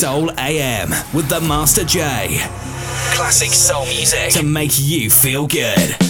Soul AM with the Master J. Classic soul music to make you feel good.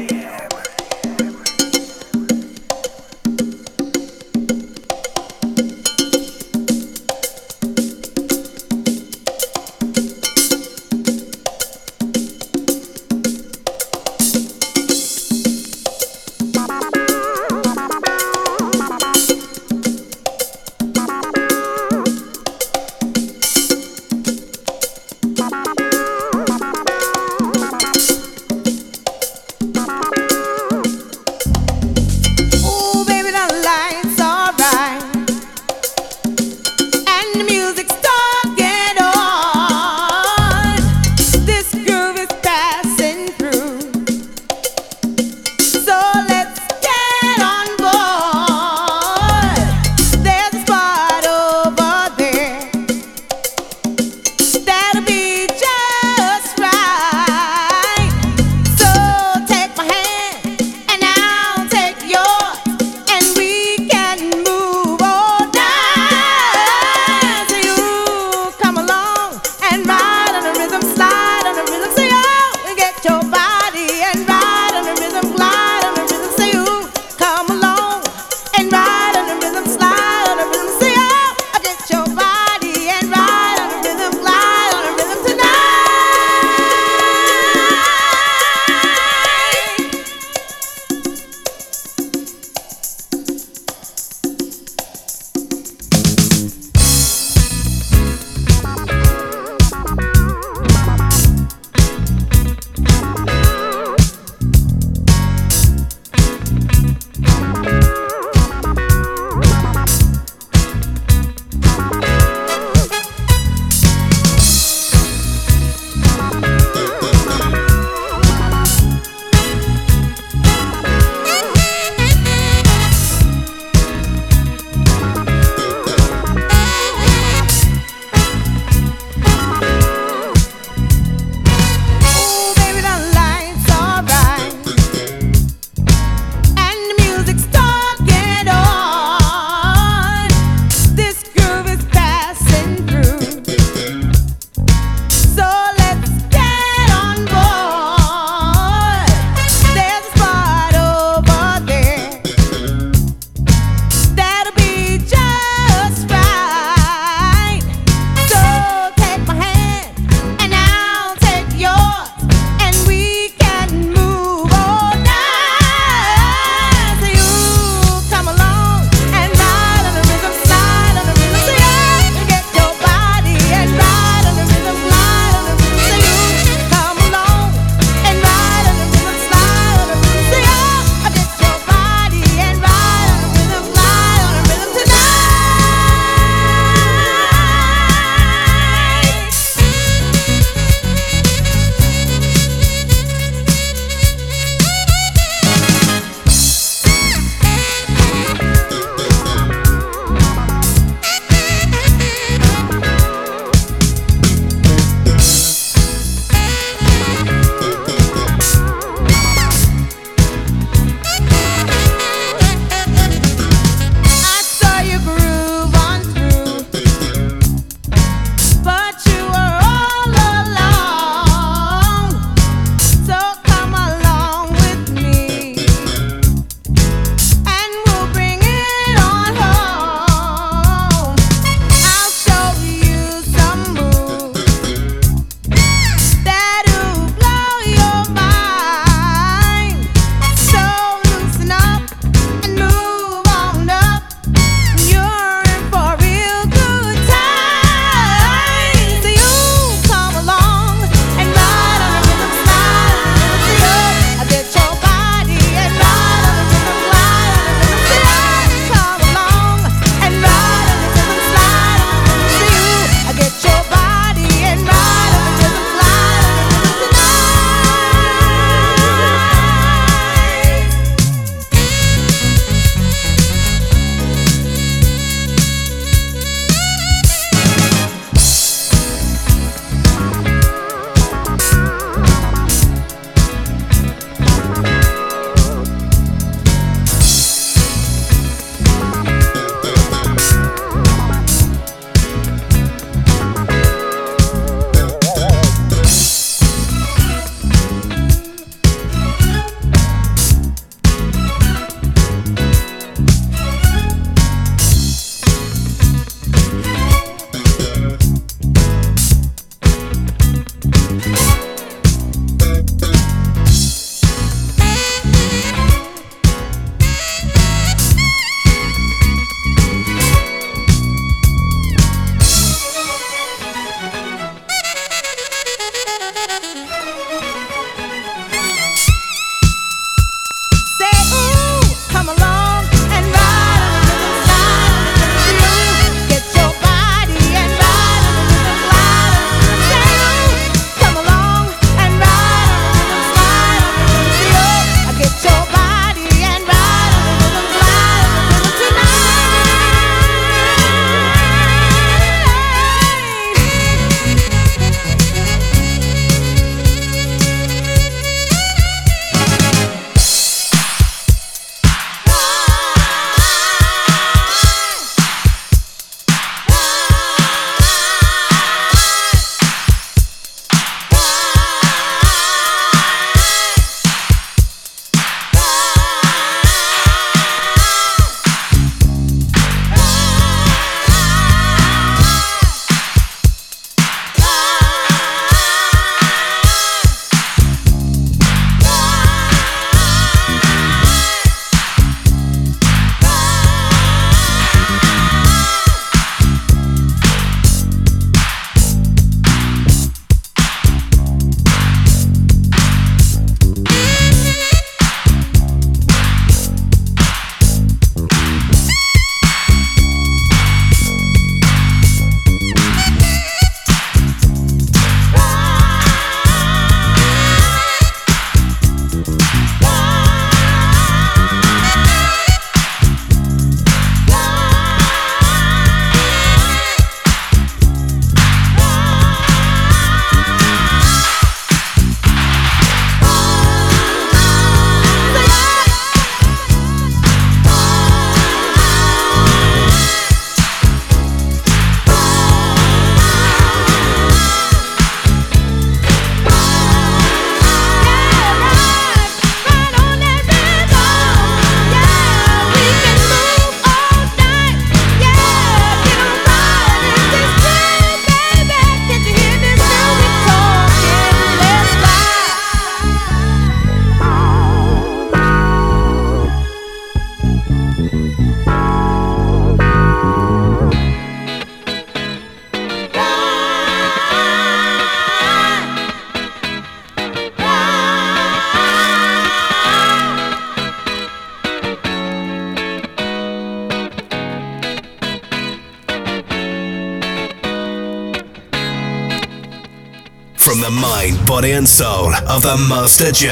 Body, and soul of the Master J.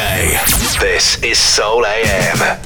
This is Soul AM.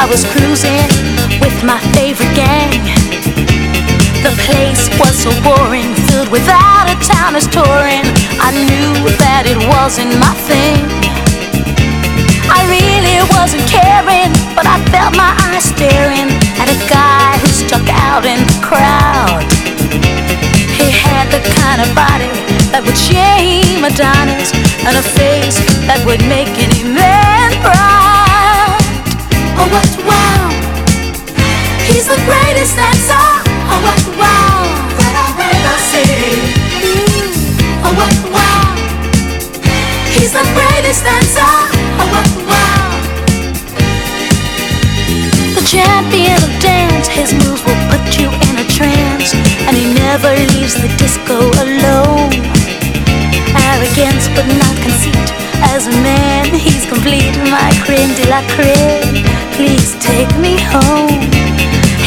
I was cruising with my favorite gang. The place was so boring, filled with out of towners touring. I knew that it wasn't my thing. I really wasn't caring, but I felt my eyes staring at a guy who stuck out in the crowd. He had the kind of body that would shame Adonis, and a face that would make any man proud. Oh, what wow! He's the greatest dancer. Oh, what wow! That I've ever seen. Mm. Oh, what wow! He's the greatest dancer. Oh, what wow! Champion of dance, his moves will put you in a trance, and he never leaves the disco alone. Arrogance, but not conceit. As a man, he's complete, my creme de la creme please take me home.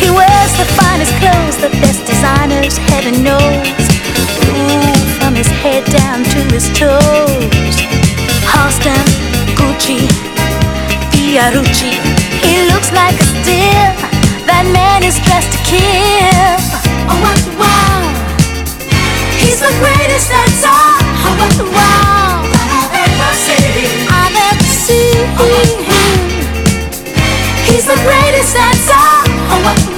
He wears the finest clothes, the best designers, heaven knows. Ooh, from his head down to his toes. Halston, Gucci, Fiorucci. Like a steal. That man is dressed to kill. Oh, what wow! He's the greatest dancer. Oh, what wow! I've ever seen. I've ever seen. Oh, He's the greatest dancer. Oh, wow.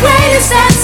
Greatest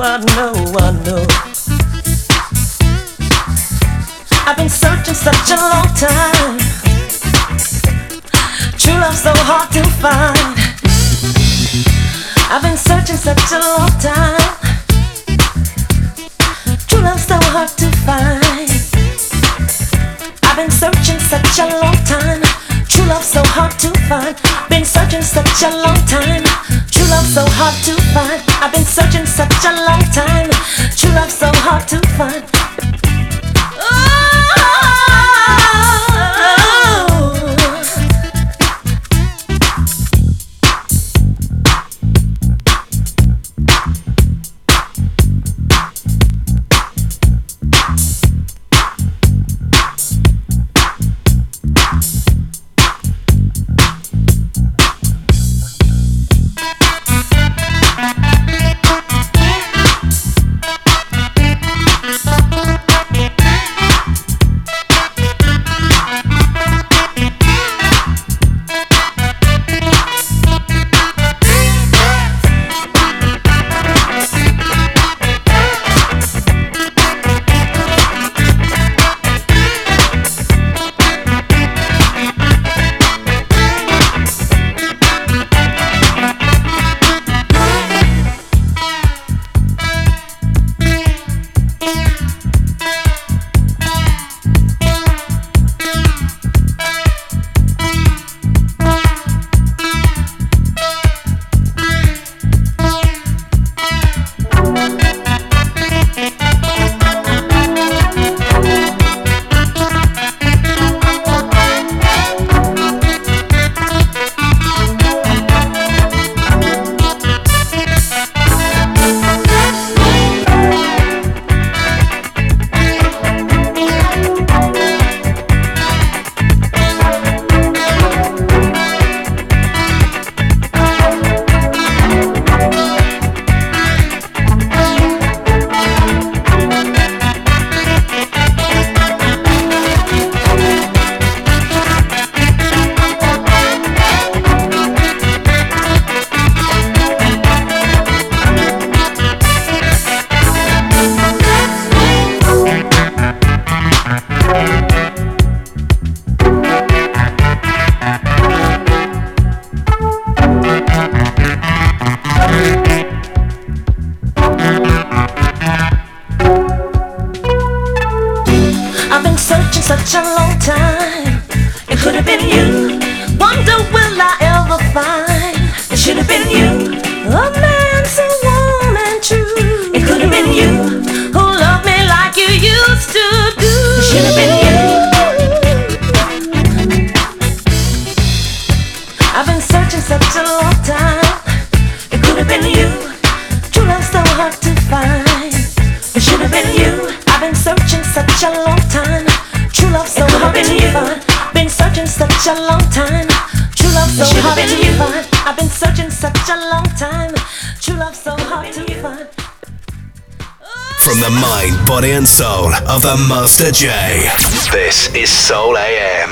I know, I know. I've been searching such a long time. True love so hard to find. I've been searching such a long time. True love so hard to find. I've been searching such a long time. True love so hard to find. Been searching such a long time. True love so hard to find. I've been searching such a long time. True love so hard to find. The Master J. This is Soul AM.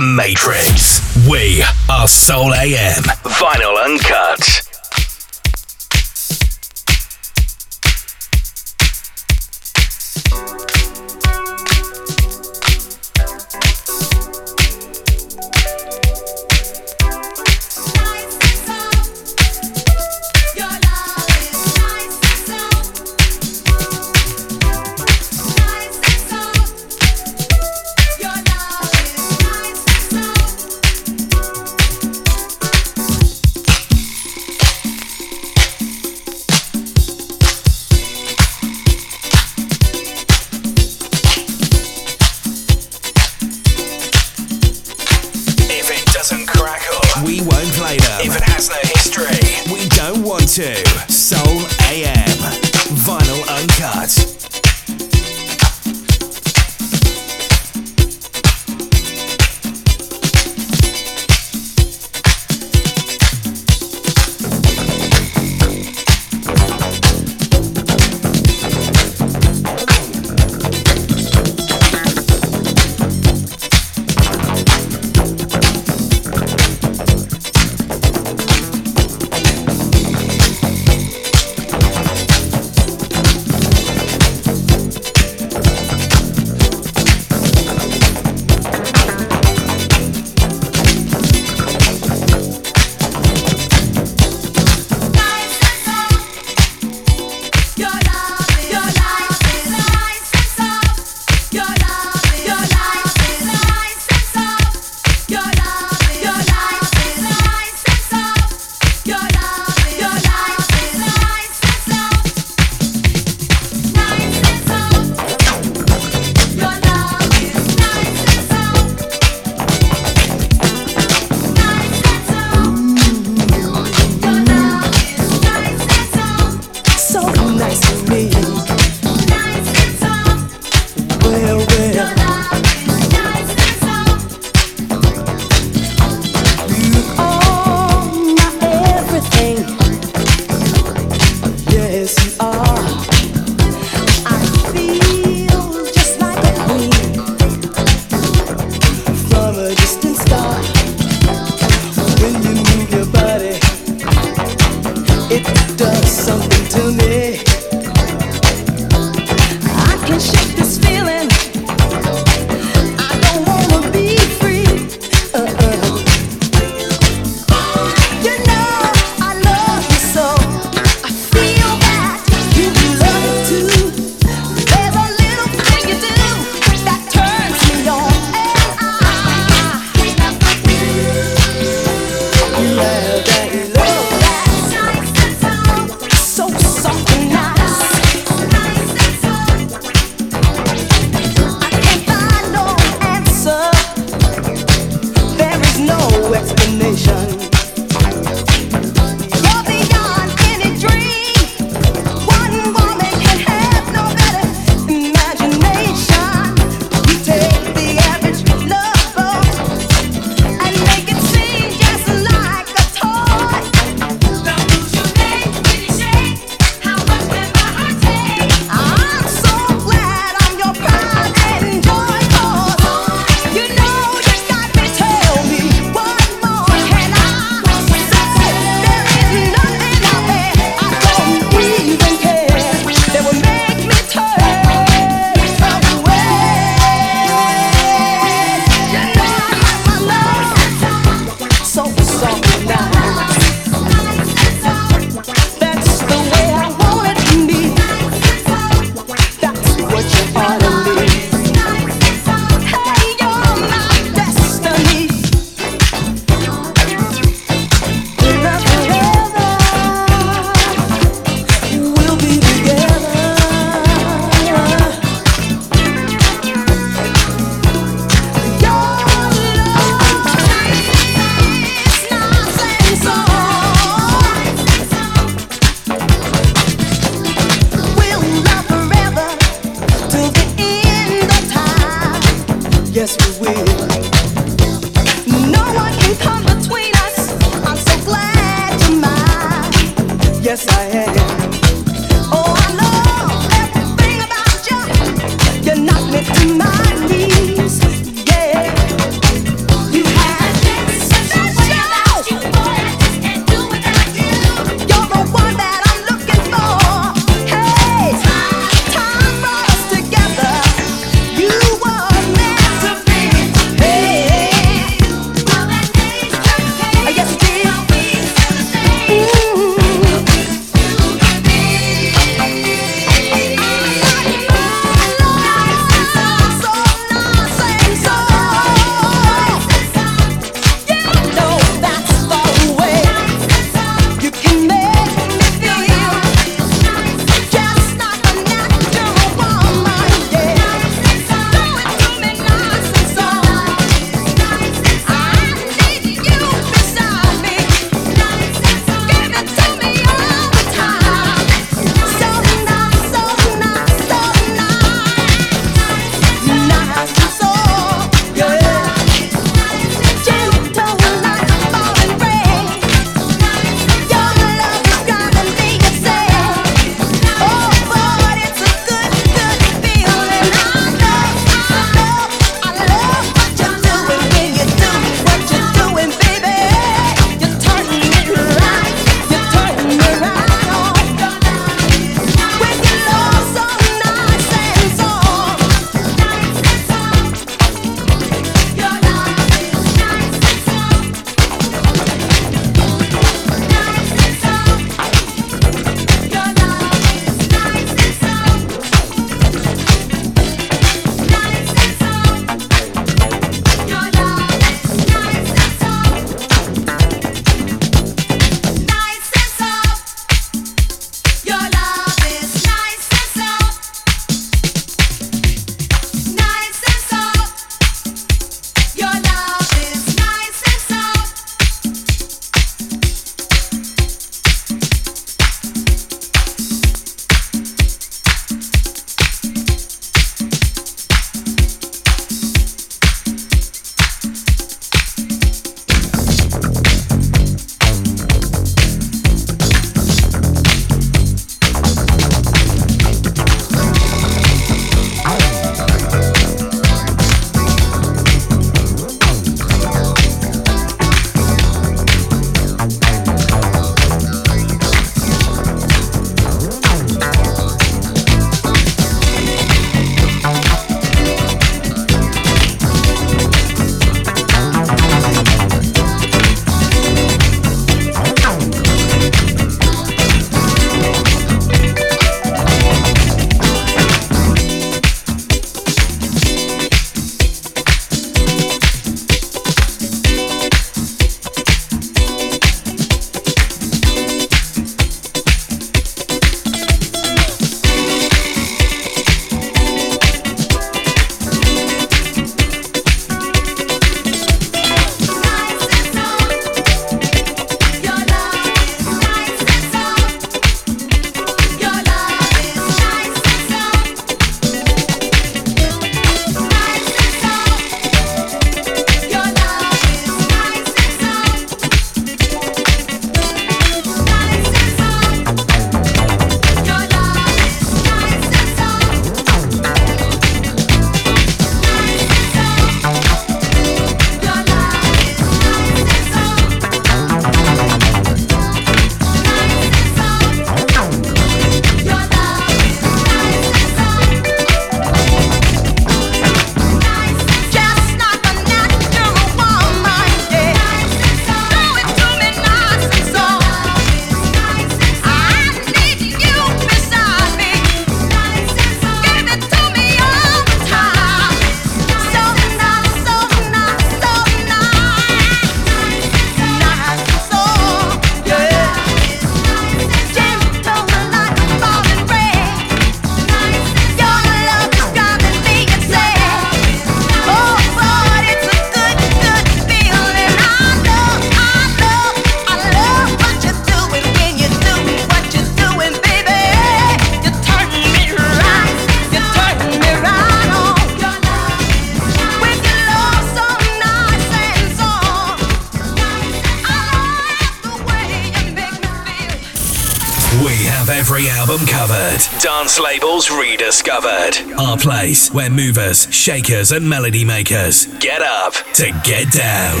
Place where movers, shakers, and melody makers get up to get down.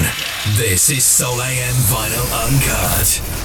This is Soul AM Vinyl Uncut.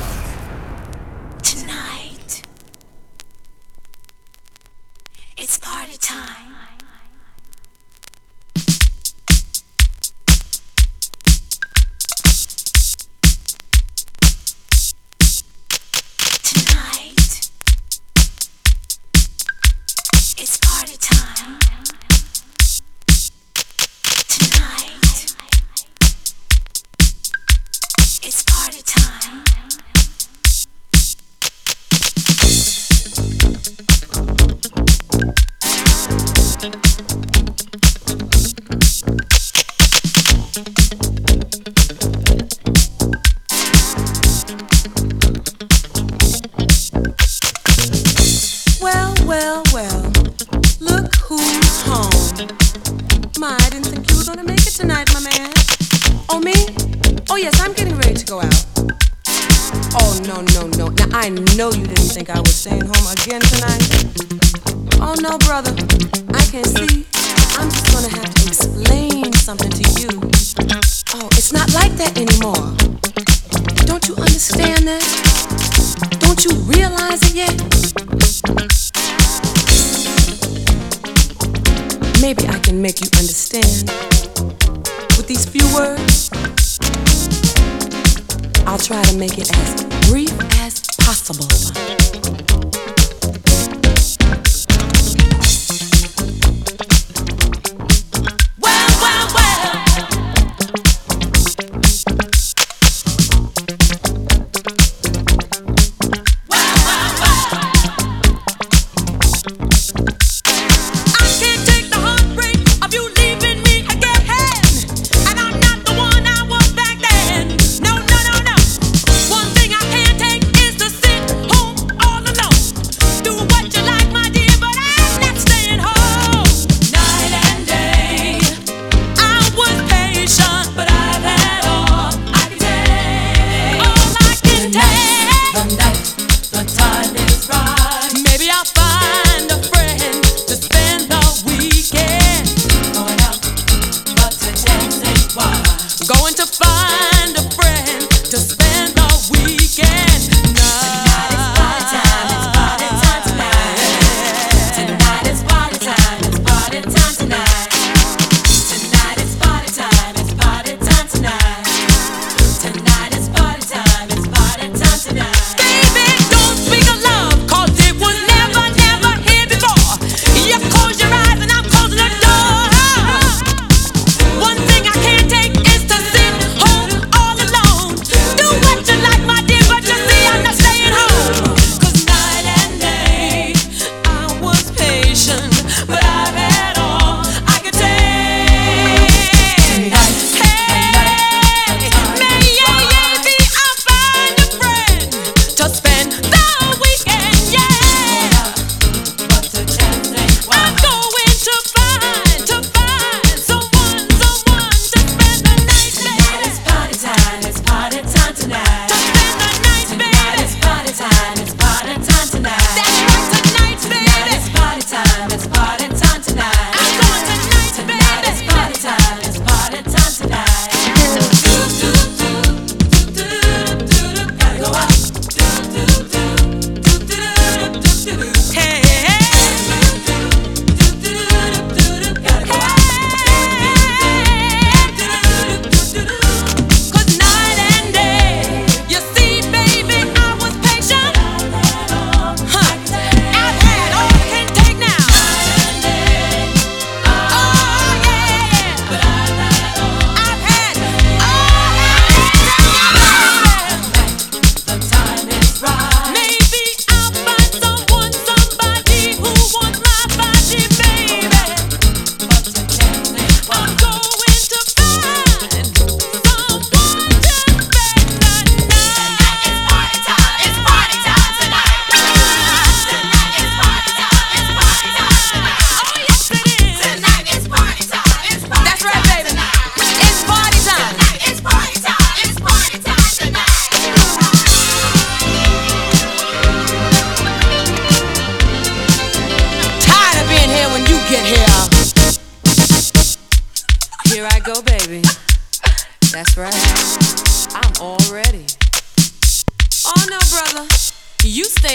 make it as brief as possible.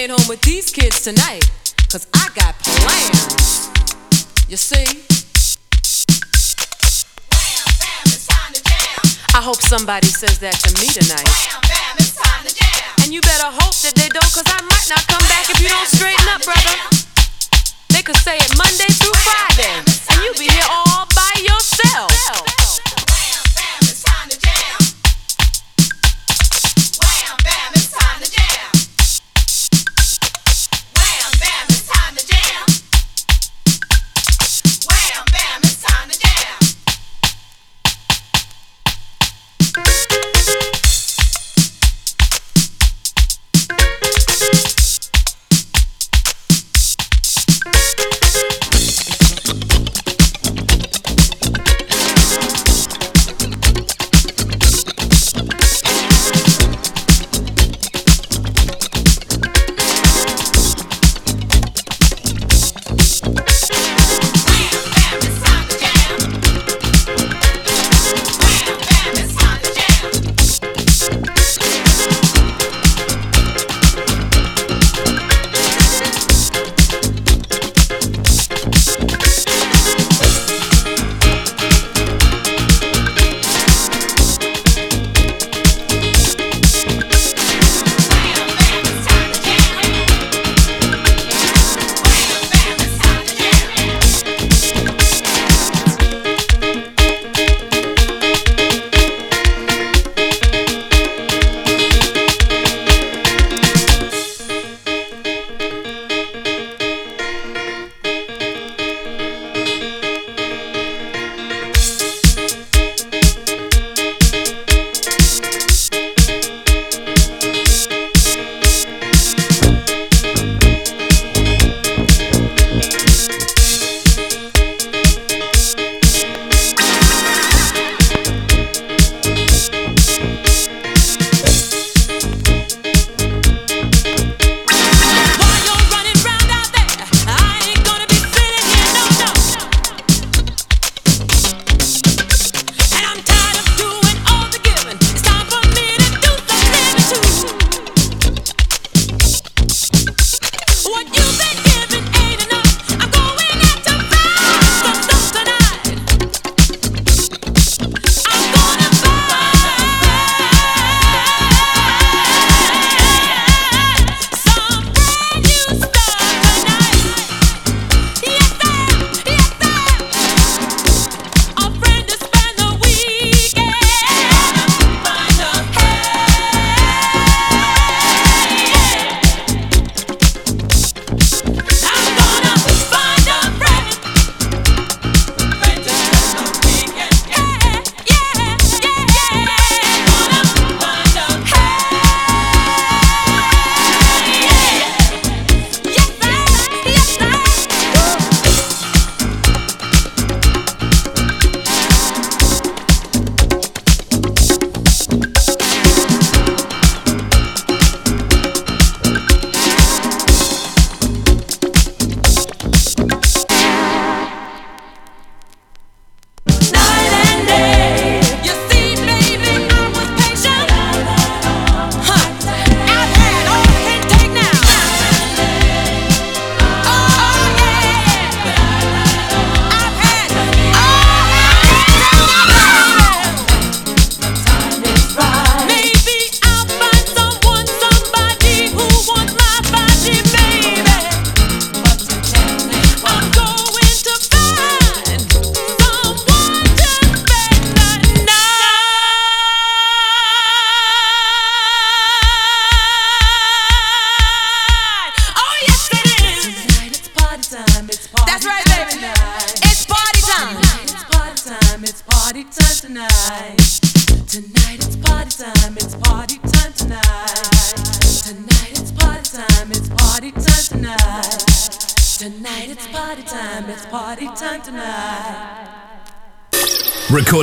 Staying home with these kids tonight. Cause I got plans. You see? I hope somebody says that to me tonight. And you better hope that they don't, cause I might not come back if you don't straighten up, brother. They could say it Monday through Friday, and you be here all by yourself.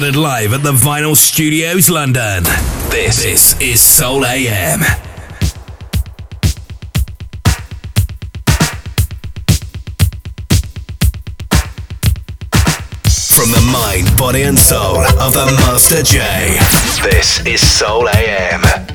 Recorded live at the Vinyl Studios, London. This, this is Soul AM. From the mind, body, and soul of the Master J. This is Soul AM.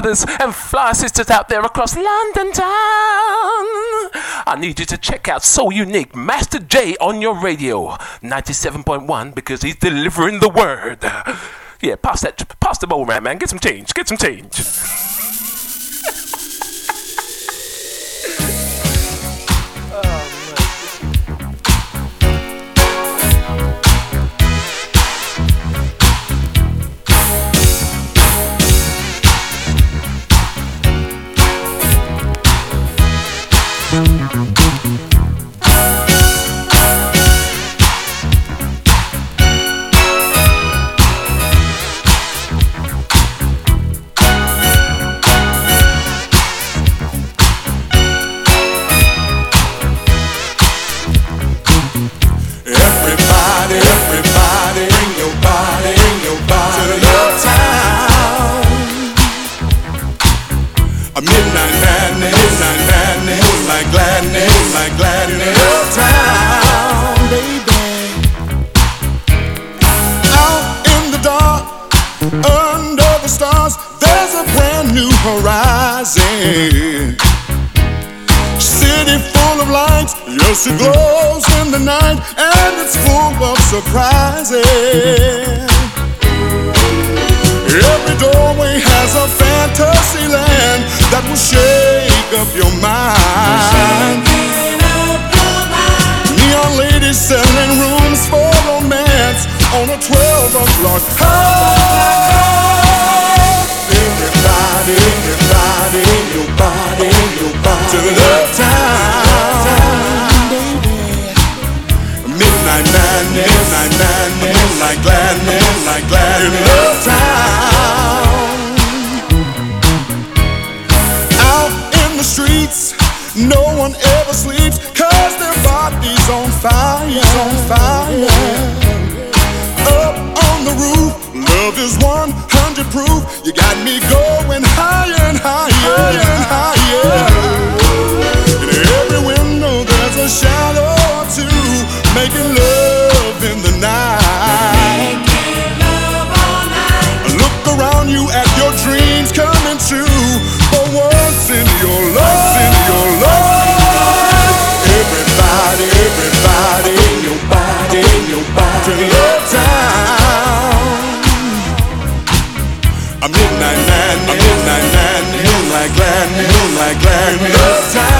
Brothers and fly sisters out there across London town. I need you to check out So Unique Master J on your radio, 97.1, because he's delivering the word. Yeah, pass that, pass the bowl around, man. Get some change, get some change. Yes, it glows in the night, and it's full of surprises. Every doorway has a fantasy land that will shake up your mind. Neon ladies selling rooms for romance on a 12 o'clock high. Everybody, everybody, your body, your body to the love town, baby. Midnight madness, midnight madness, gladness, love town. Out in the streets, no one ever sleeps, cause their body's on fire, on fire. Up on the roof, love is 100 proof. You got me going higher and higher and higher. Shadow or two, making love in the night. Making love all night. Look around you at your dreams coming true. For once in your life, in your life. Everybody, everybody, in your body, in your body, to love town. A midnight man, a midnight man, moonlight gladness, moonlight gladness, love town,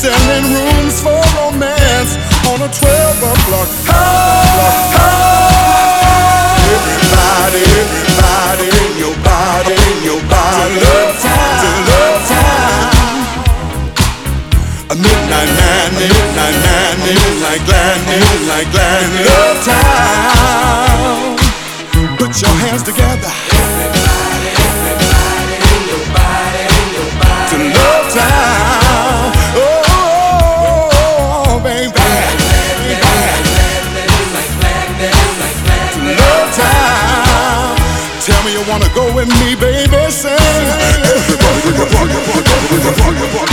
selling rooms for romance on a 12 o'clock. Everybody, everybody, your body, your body, to love time, to love time. A midnight madness, midnight madness, moonlight gladness, moonlight gladness, love town. Put your hands together. With me, baby. Say everybody, bring bring bring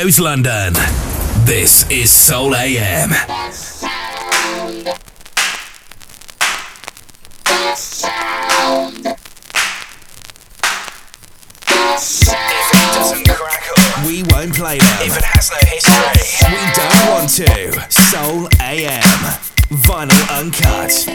Studios, London. This is Soul AM. We won't play them. If it has no history. We don't want to. Soul AM. Vinyl uncut.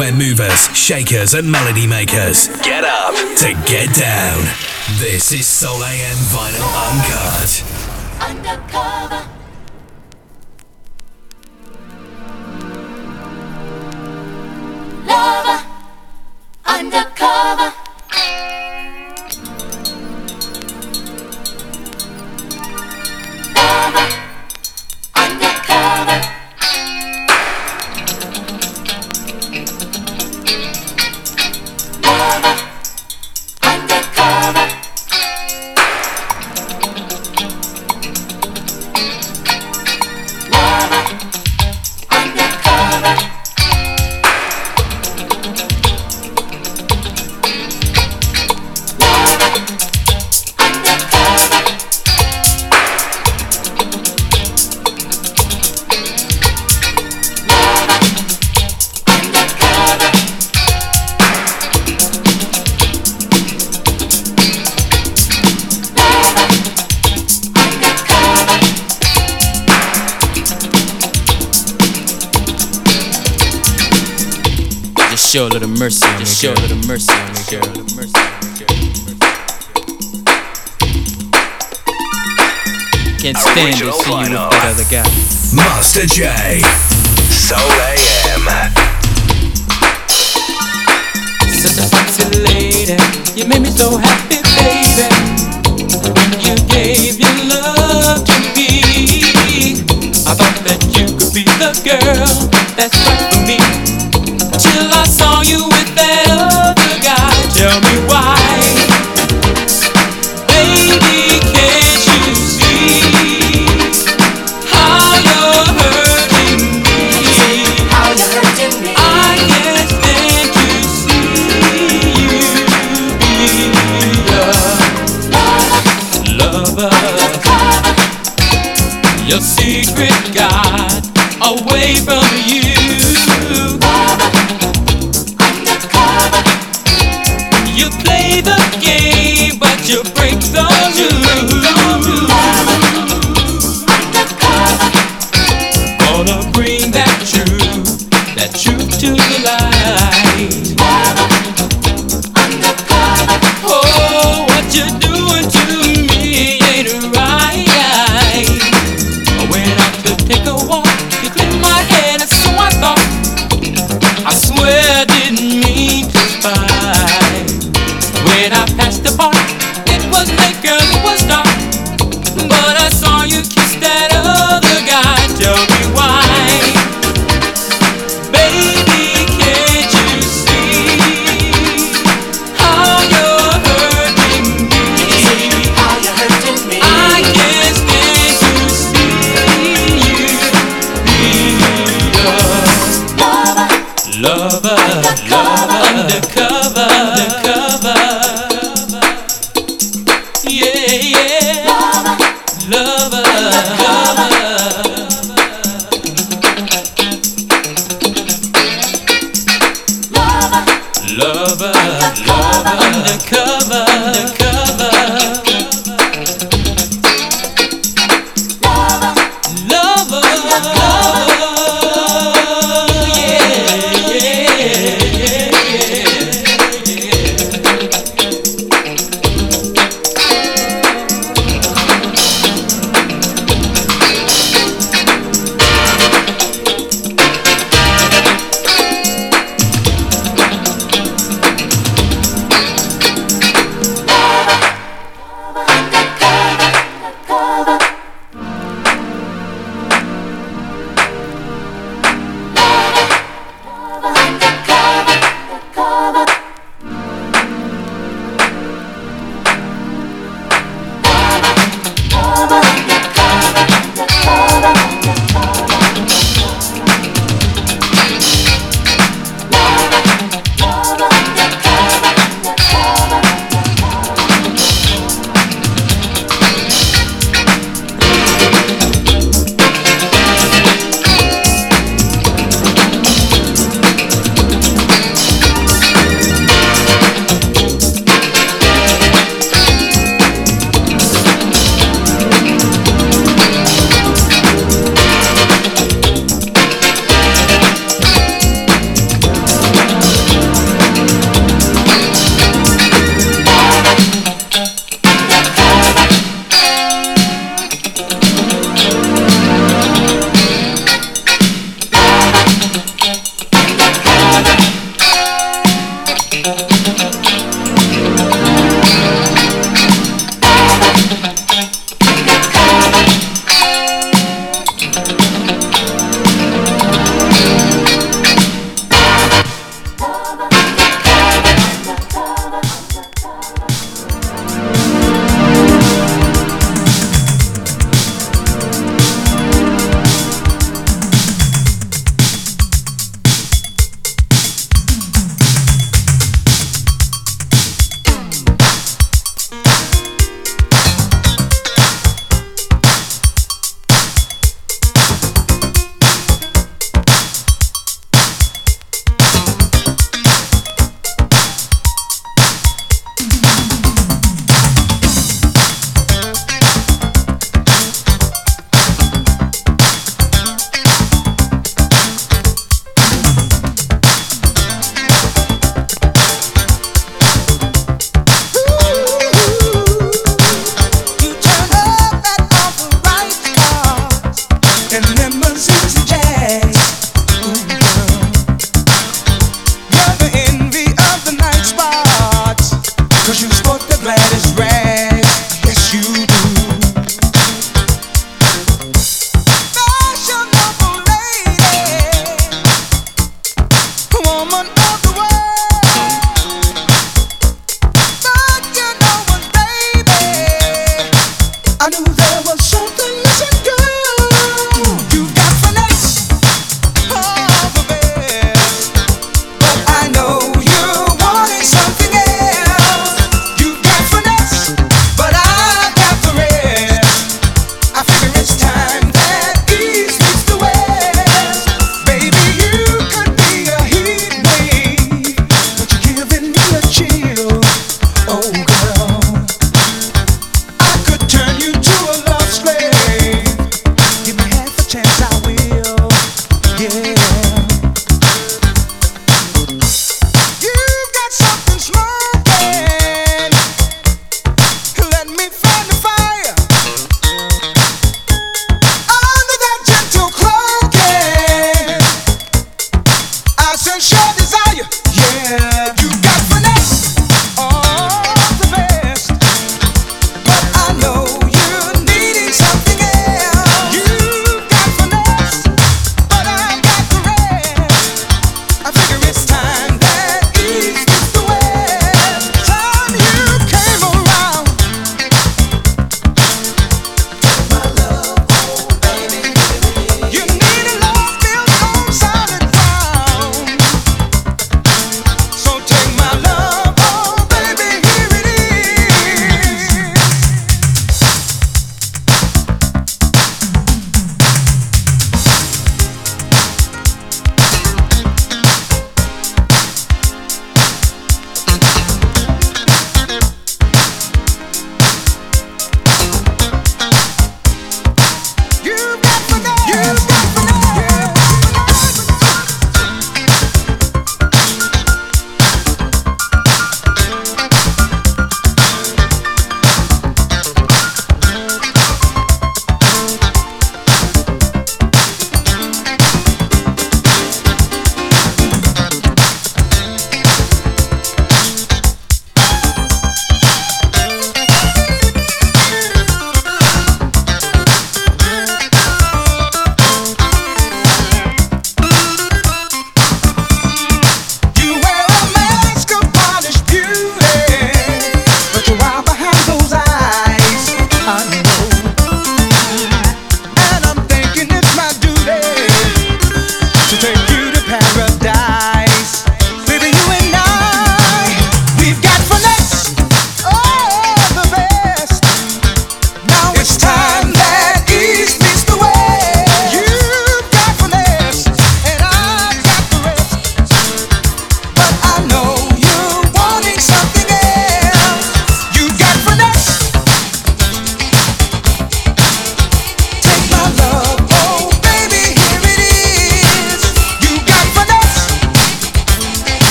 We're movers, shakers, and melody makers. Get up to get down. This is Soul AM Vinyl Uncut. Undercover. The J.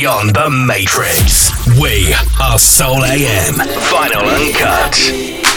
beyond the Matrix. We are Soul AM. Vinyl Uncut.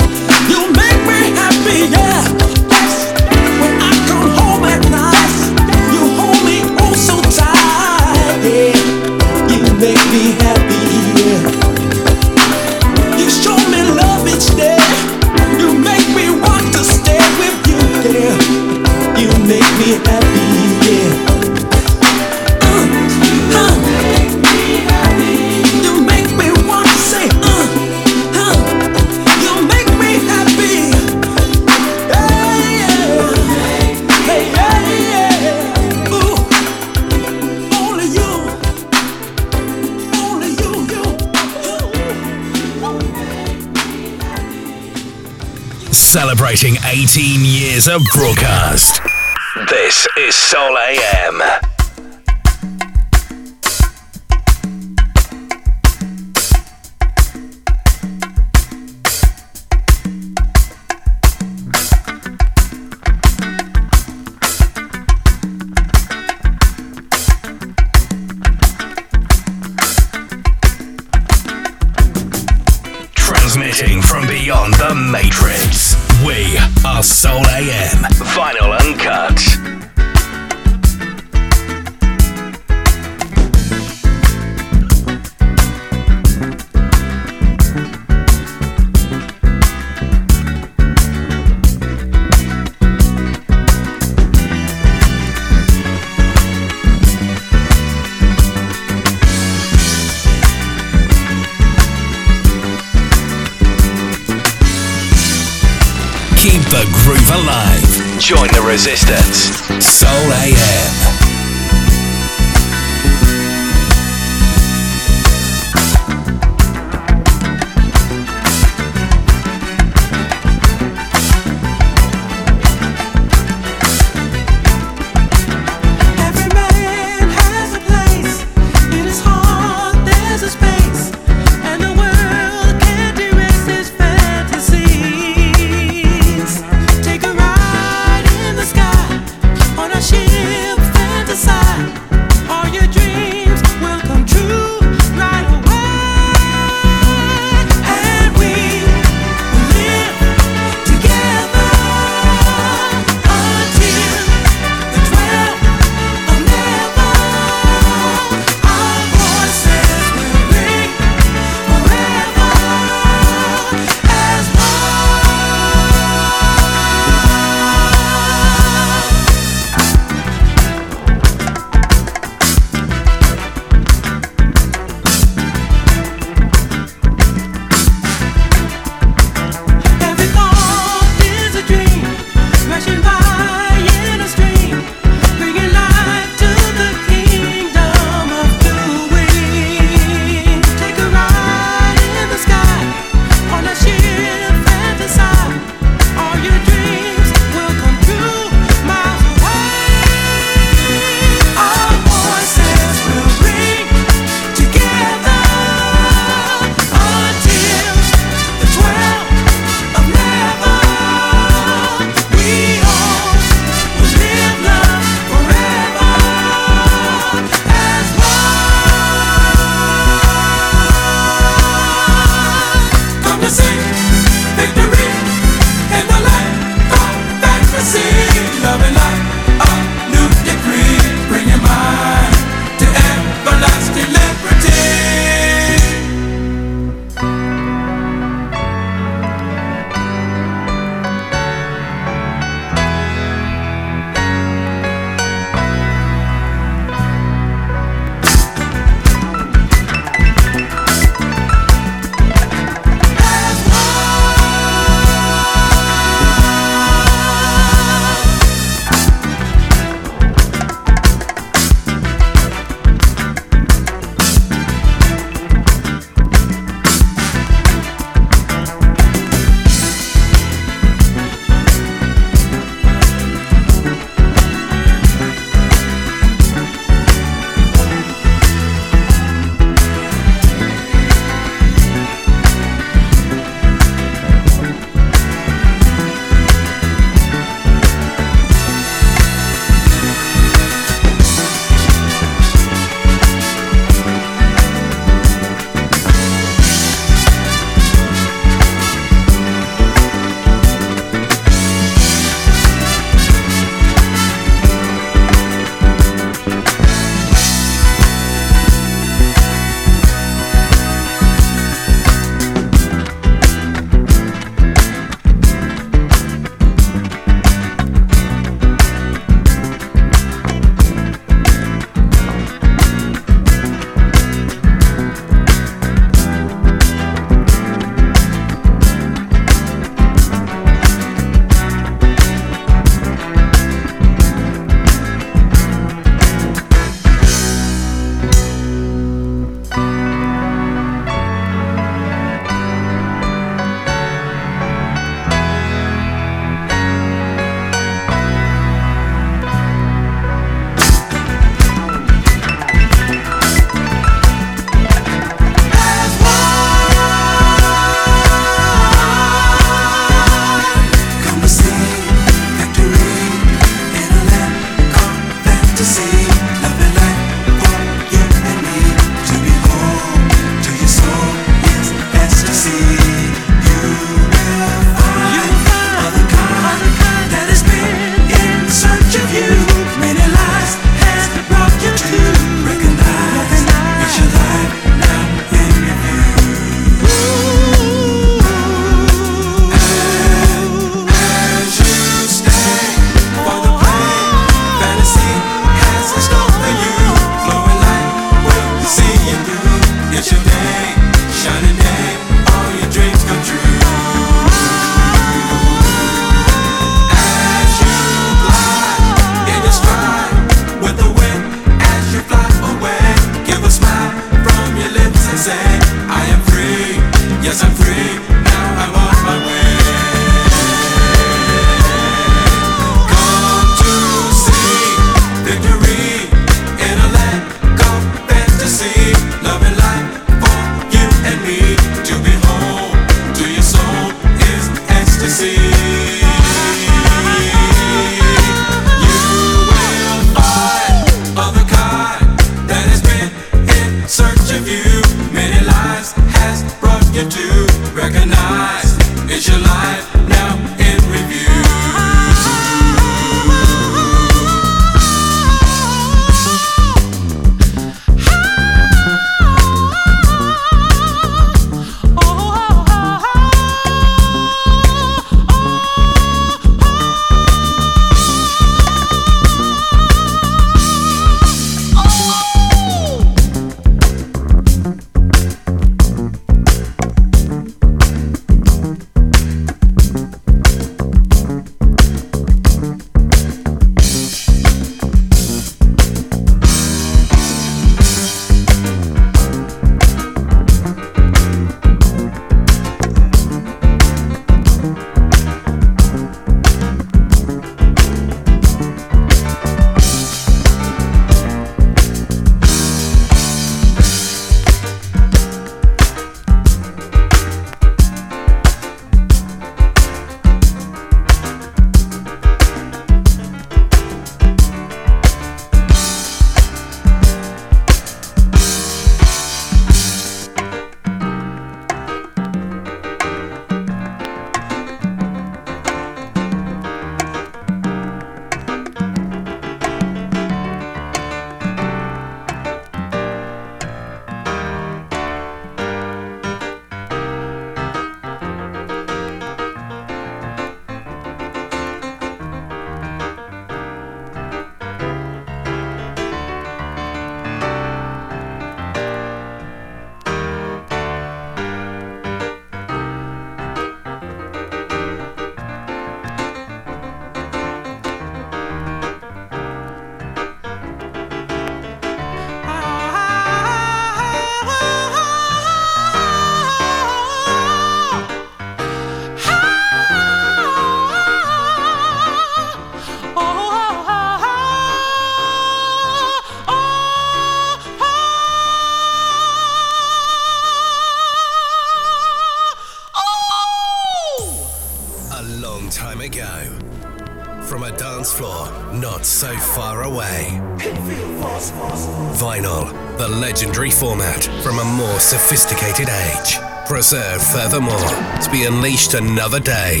age, preserved furthermore, to be unleashed another day.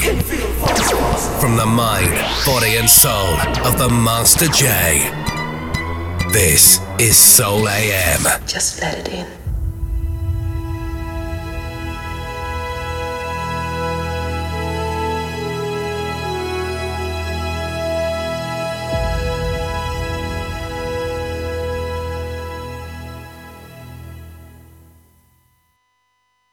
From the mind, body, and soul of the Master J. This is Soul AM. Just let it in.